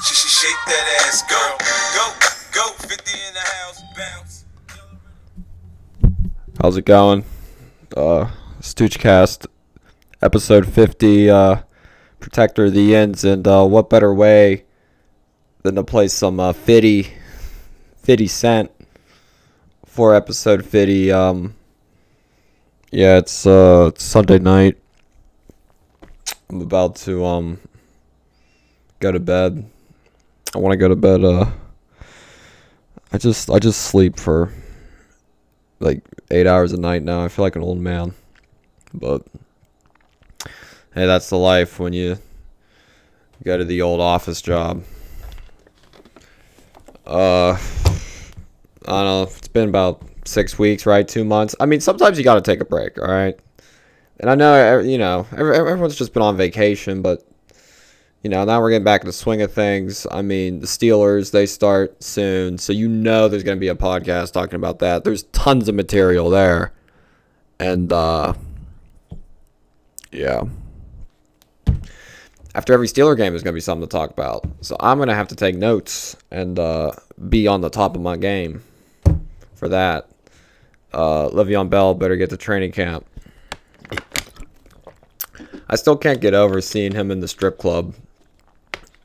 Shake, sh- sh- shake that ass, girl. Go, go, 50 in the house, bounce. How's it going? Uh, Stoochcast, episode 50, uh, Protector of the Ends, and uh, what better way than to play some uh, 50, 50 Cent for episode 50. Um, yeah, it's, uh, it's Sunday night. I'm about to um, go to bed. I want to go to bed. Uh, I just I just sleep for like eight hours a night now. I feel like an old man. But hey, that's the life when you go to the old office job. Uh, I don't know. It's been about six weeks, right? Two months. I mean, sometimes you got to take a break, all right? And I know, you know, everyone's just been on vacation, but you know, now we're getting back in the swing of things. I mean, the Steelers, they start soon. So you know there's going to be a podcast talking about that. There's tons of material there. And, uh, yeah. After every Steeler game, there's going to be something to talk about. So I'm going to have to take notes and uh, be on the top of my game for that. Uh, Le'Veon Bell better get to training camp. I still can't get over seeing him in the strip club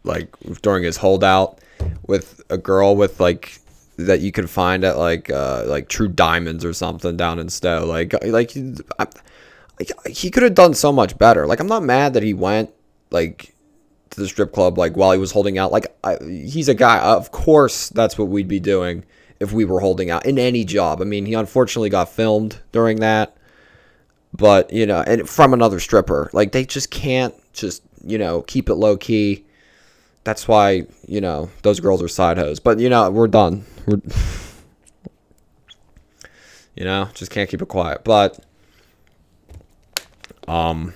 like during his holdout with a girl with like that you can find at like uh like True Diamonds or something down in Stowe. Like like I, he could have done so much better. Like I'm not mad that he went like to the strip club like while he was holding out. Like I, he's a guy. Of course, that's what we'd be doing if we were holding out in any job. I mean, he unfortunately got filmed during that, but you know, and from another stripper. Like they just can't just you know keep it low key that's why you know those girls are side hoes. But you know we're done. We're you know just can't keep it quiet. But um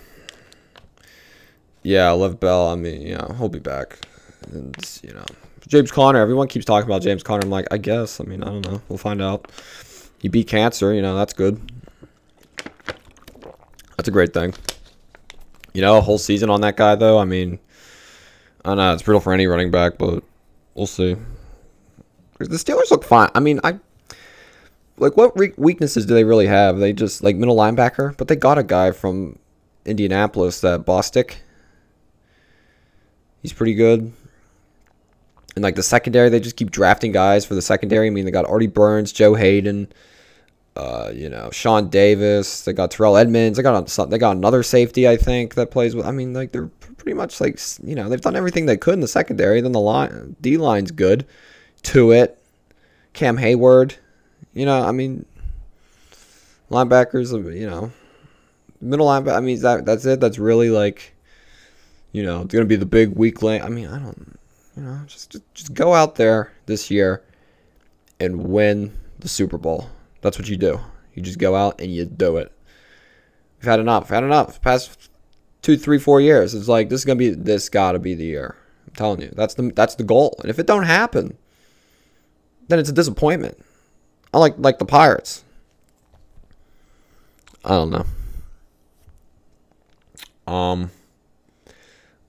yeah, Lev Bell. I mean you know he'll be back. And you know James Conner. Everyone keeps talking about James Conner. I'm like I guess. I mean I don't know. We'll find out. He beat cancer. You know that's good. That's a great thing. You know a whole season on that guy though. I mean. I know it's brutal for any running back, but we'll see. The Steelers look fine. I mean, I like what re- weaknesses do they really have? They just like middle linebacker, but they got a guy from Indianapolis, that Bostic. He's pretty good. And like the secondary, they just keep drafting guys for the secondary. I mean, they got Artie Burns, Joe Haden, uh, you know, Sean Davis. They got Terrell Edmunds. They got they got another safety, I think, that plays with. I mean, like they're pretty much like you know they've done everything they could in the secondary. Then the line D line's good. Tuitt, Cam Heyward. You know, I mean, linebackers. You know, middle linebacker. I mean, that that's it. That's really like, you know, it's gonna be the big weak link. I mean, I don't. You know, just just, just go out there this year and win the Super Bowl. That's what you do. You just go out and you do it. We've had enough. Had enough. Past two, three, four years. It's like this is gonna be this gotta be the year. I'm telling you. That's the that's the goal. And if it don't happen, then it's a disappointment. I like like the Pirates. I don't know. Um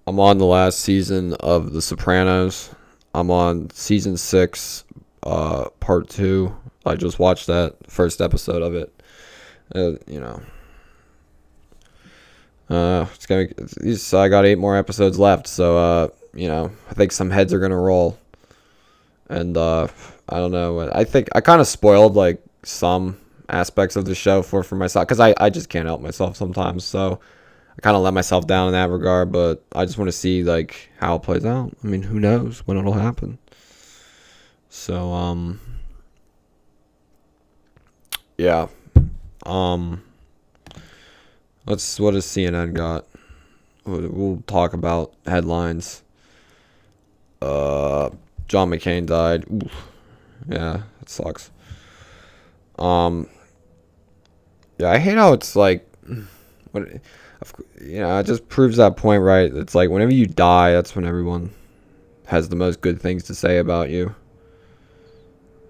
I'm on the last season of The Sopranos. I'm on season six, uh, part two. I just watched that first episode of it. Uh, you know, uh, it's gonna. It's, I got eight more episodes left, so uh, you know, I think some heads are gonna roll. And uh, I don't know. I think I kind of spoiled like some aspects of the show for for myself because I I just can't help myself sometimes. So I kind of let myself down in that regard. But I just want to see like how it plays out. I mean, who knows when it'll happen. So um yeah. Um let's what has CNN got? We'll, we'll talk about headlines. Uh John McCain died. Oof. Yeah, it sucks. Um Yeah, I hate how it's like what you know, it just proves that point right. It's like whenever you die, that's when everyone has the most good things to say about you.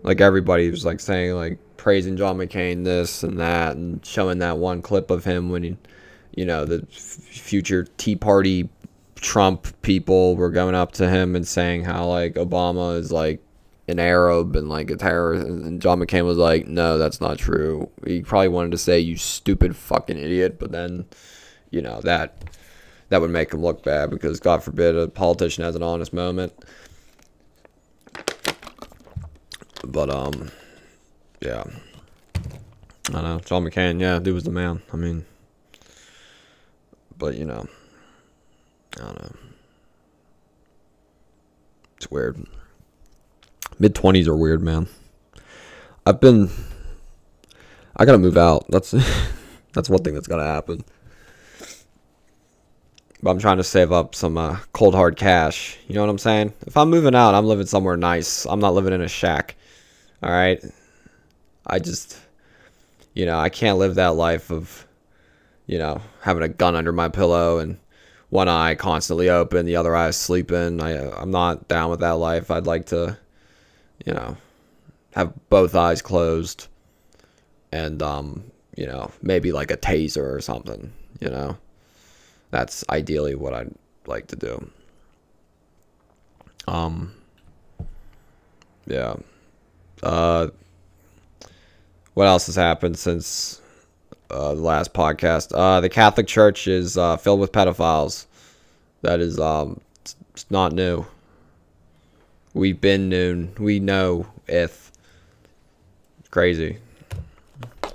Like everybody was like saying like praising John McCain this and that and showing that one clip of him when he, you know, the f- future Tea Party Trump people were going up to him and saying how like Obama is like an Arab and like a terrorist and John McCain was like, No, that's not true. He probably wanted to say you stupid fucking idiot, but then, you know, that that would make him look bad because God forbid a politician has an honest moment. But um yeah. I know. John McCain, yeah, dude was the man. I mean but you know I don't know. It's weird. Mid twenties are weird, man. I've been I gotta move out. That's that's one thing that's gotta happen. But I'm trying to save up some uh, cold hard cash. You know what I'm saying? If I'm moving out, I'm living somewhere nice. I'm not living in a shack. All right. I just, you know, I can't live that life of, you know, having a gun under my pillow and one eye constantly open, the other eye sleeping. I, I'm not down with that life. I'd like to, you know, have both eyes closed and, um, you know, maybe like a taser or something, you know. That's ideally what I'd like to do. Um, yeah. Uh, what else has happened since uh, the last podcast? Uh, the Catholic Church is uh, filled with pedophiles. That is um, it's, not new. We've been noon. We know if. Crazy. I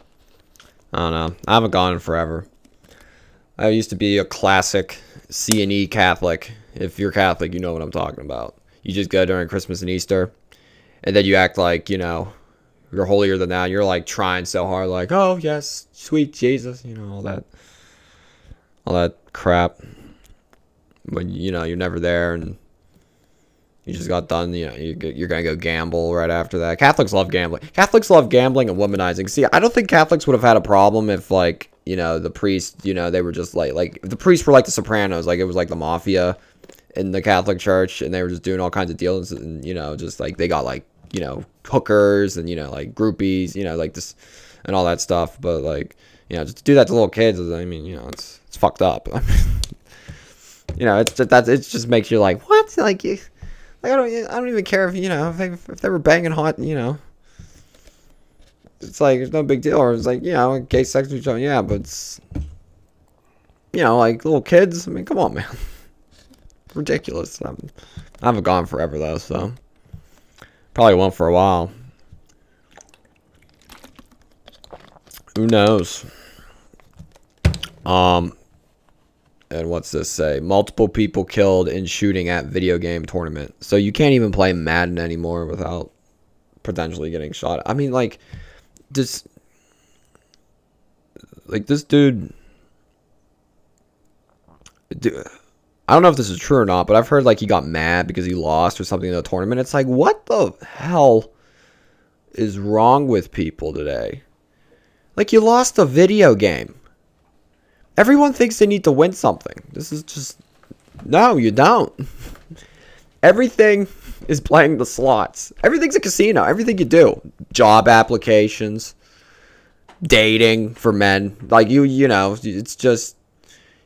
don't know. I haven't gone in forever. I used to be a classic C and E Catholic. If you're Catholic, you know what I'm talking about. You just go during Christmas and Easter, and then you act like you know you're holier than that. You're like trying so hard, like, oh yes, sweet Jesus, you know all that, all that crap. But you know you're never there, and you just got done. You know you, you're gonna go gamble right after that. Catholics love gambling. Catholics love gambling and womanizing. See, I don't think Catholics would have had a problem if like you know the priests you know they were just like like the priests were like the sopranos like it was like the mafia in the catholic church and they were just doing all kinds of deals and you know just like they got like you know hookers and you know like groupies you know like this and all that stuff but like you know just do that to little kids i mean you know it's it's fucked up you know it's just that it just makes you like what like you like i don't i don't even care if you know if they, if they were banging hot you know it's like it's no big deal. Or it's like you know, gay sex with each other. Yeah, but it's you know, like little kids. I mean, come on, man. Ridiculous. I'm, I haven't gone forever though, so probably won't for a while. Who knows? Um, and what's this say? Multiple people killed in shooting at video game tournament. So you can't even play Madden anymore without potentially getting shot. I mean, like just like this dude, dude I don't know if this is true or not, but I've heard like he got mad because he lost or something in the tournament. It's like, what the hell is wrong with people today? Like, you lost a video game. Everyone thinks they need to win something. This is just. No, you don't. Everything is playing the slots. Everything's a casino. Everything you do, job applications, dating for men, like you, you know, it's just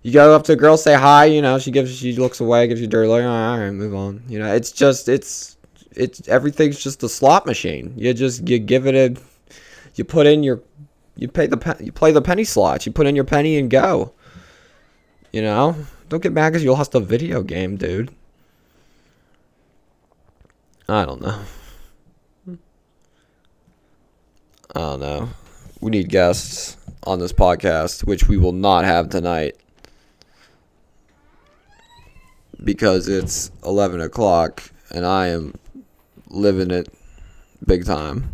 you go up to a girl, say hi, you know, she gives, she looks away, gives you dirty look, all right, move on. You know, it's just, it's, it's everything's just a slot machine. You just you give it a, you put in your, you pay the you play the penny slots. You put in your penny and go. You know, don't get mad because you lost a video game, dude. I don't know. I don't know. We need guests on this podcast, which we will not have tonight because it's 11 o'clock and I am living it big time.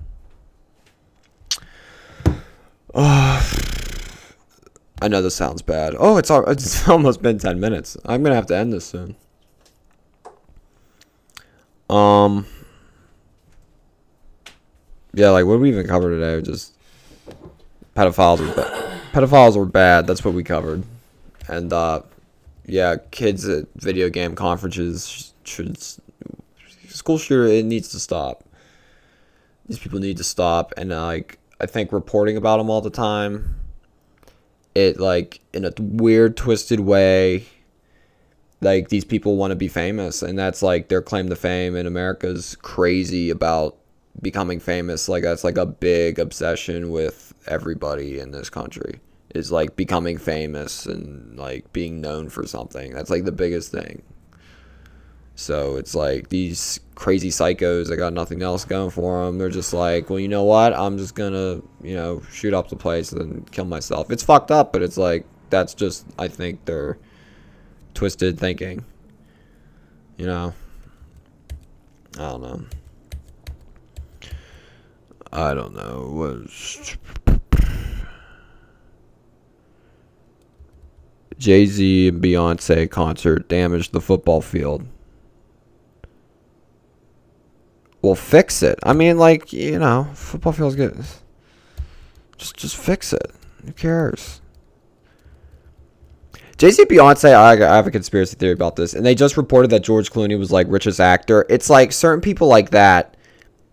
Oh, I know this sounds bad. Oh, it's, al- it's almost been 10 minutes. I'm going to have to end this soon. Um. Yeah, like what did we even cover today? Just pedophiles were bad. Pedophiles were bad. That's what we covered. And uh, yeah, kids at video game conferences should school shooter. It needs to stop. These people need to stop, and uh, like I think reporting about them all the time, it like in a weird, twisted way. Like these people want to be famous, and that's like their claim to fame. And America's crazy about becoming famous. Like that's like a big obsession with everybody in this country is like becoming famous and like being known for something. That's like the biggest thing. So it's like these crazy psychos that got nothing else going for them. They're just like, well, you know what? I'm just gonna, you know, shoot up the place and kill myself. It's fucked up, but it's like that's just I think they're twisted thinking. You know. I don't know. I don't know. Was Jay Z and Beyonce concert damaged the football field? Well, fix it. I mean, like you know, football field's good. Just, just fix it. Who cares? Jay Z, Beyonce. I, I have a conspiracy theory about this, and they just reported that George Clooney was like richest actor. It's like certain people like that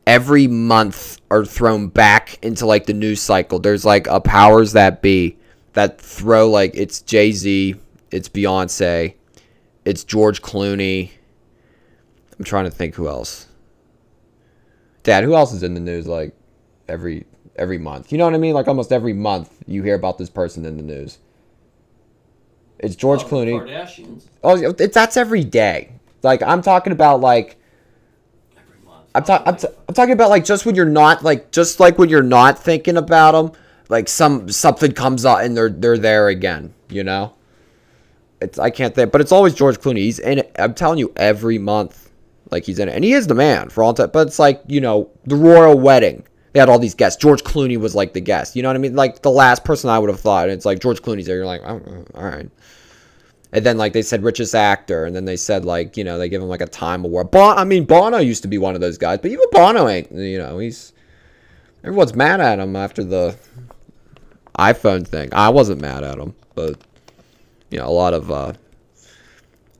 every month are thrown back into like the news cycle. There's like a powers that be that throw like it's Jay Z, it's Beyonce, it's George Clooney. I'm trying to think who else. Dad, who else is in the news like every every month? You know what I mean? Like almost every month you hear about this person in the news. It's George Oh, Clooney. Kardashians Oh, it's that's every day. Like I'm talking about like every month. I'm, ta- I'm, t- I'm talking about like just when you're not like just like when you're not thinking about them, like some something comes up and they're they're there again. You know, it's I can't think, but it's always George Clooney. He's in it. I'm telling you, every month, like he's in it, and he is the man for all time. But it's like you know the royal wedding. They had all these guests. George Clooney was like the guest. You know what I mean? Like the last person I would have thought. And it's like George Clooney's there. You're like, oh, all right. And then like they said richest actor, and then they said like you know they give him like a Time Award. Bon- I mean Bono used to be one of those guys, but even Bono ain't. You know he's everyone's mad at him after the iPhone thing. I wasn't mad at him, but you know a lot of uh,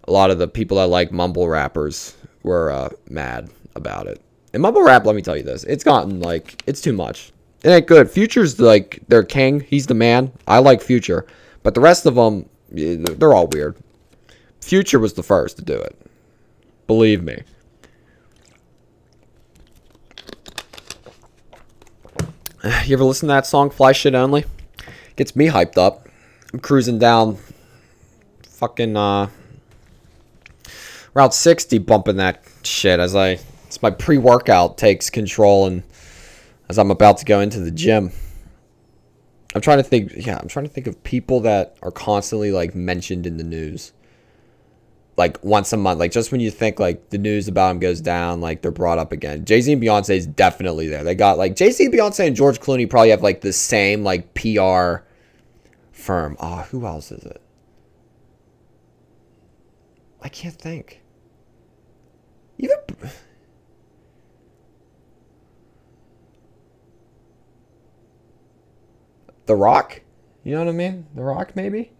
a lot of the people that like mumble rappers were uh, mad about it. And mumble rap, let me tell you this, it's gotten like it's too much. It ain't good. Future's like their king. He's the man. I like Future, but the rest of them, they're all weird. Future was the first to do it. Believe me. You ever listen to that song, Fly Shit Only? Gets me hyped up. I'm cruising down fucking uh Route 60 bumping that shit as I it's my pre-workout takes control and as I'm about to go into the gym. I'm trying to think yeah, I'm trying to think of people that are constantly like mentioned in the news. Like once a month, like just when you think like the news about him goes down, like they're brought up again. Jay Z and Beyonce is definitely there. They got like Jay Z, Beyonce, and George Clooney probably have like the same like PR firm. Ah, who else is it? I can't think. Even The Rock? You know what I mean? The Rock, maybe?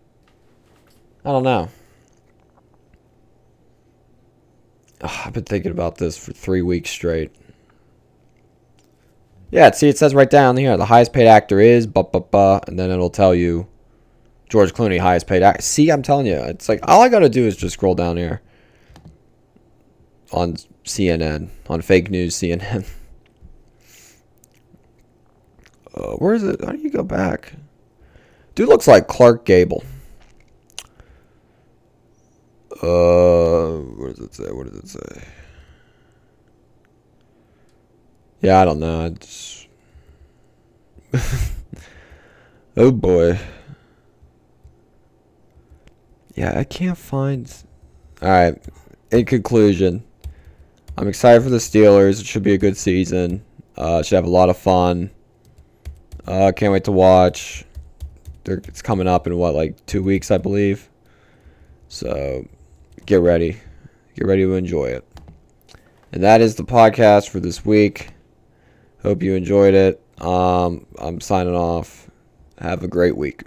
I don't know. Ugh, I've been thinking about this for three weeks straight. Yeah, see, it says right down here the highest paid actor is, ba ba ba, and then it'll tell you George Clooney, highest paid actor. See, I'm telling you, it's like all I gotta do is just scroll down here on CNN, on fake news CNN. Uh, where is it? How do you go back? Dude looks like Clark Gable. Uh, what does it say? What does it say? Yeah, I don't know. It's... oh boy. Yeah, I can't find. All right. In conclusion, I'm excited for the Steelers. It should be a good season. Uh, should have a lot of fun. Uh, can't wait to watch. They're, it's coming up in what, like two weeks, I believe. So get ready. Get ready to enjoy it. And that is the podcast for this week. Hope you enjoyed it. Um, I'm signing off. Have a great week.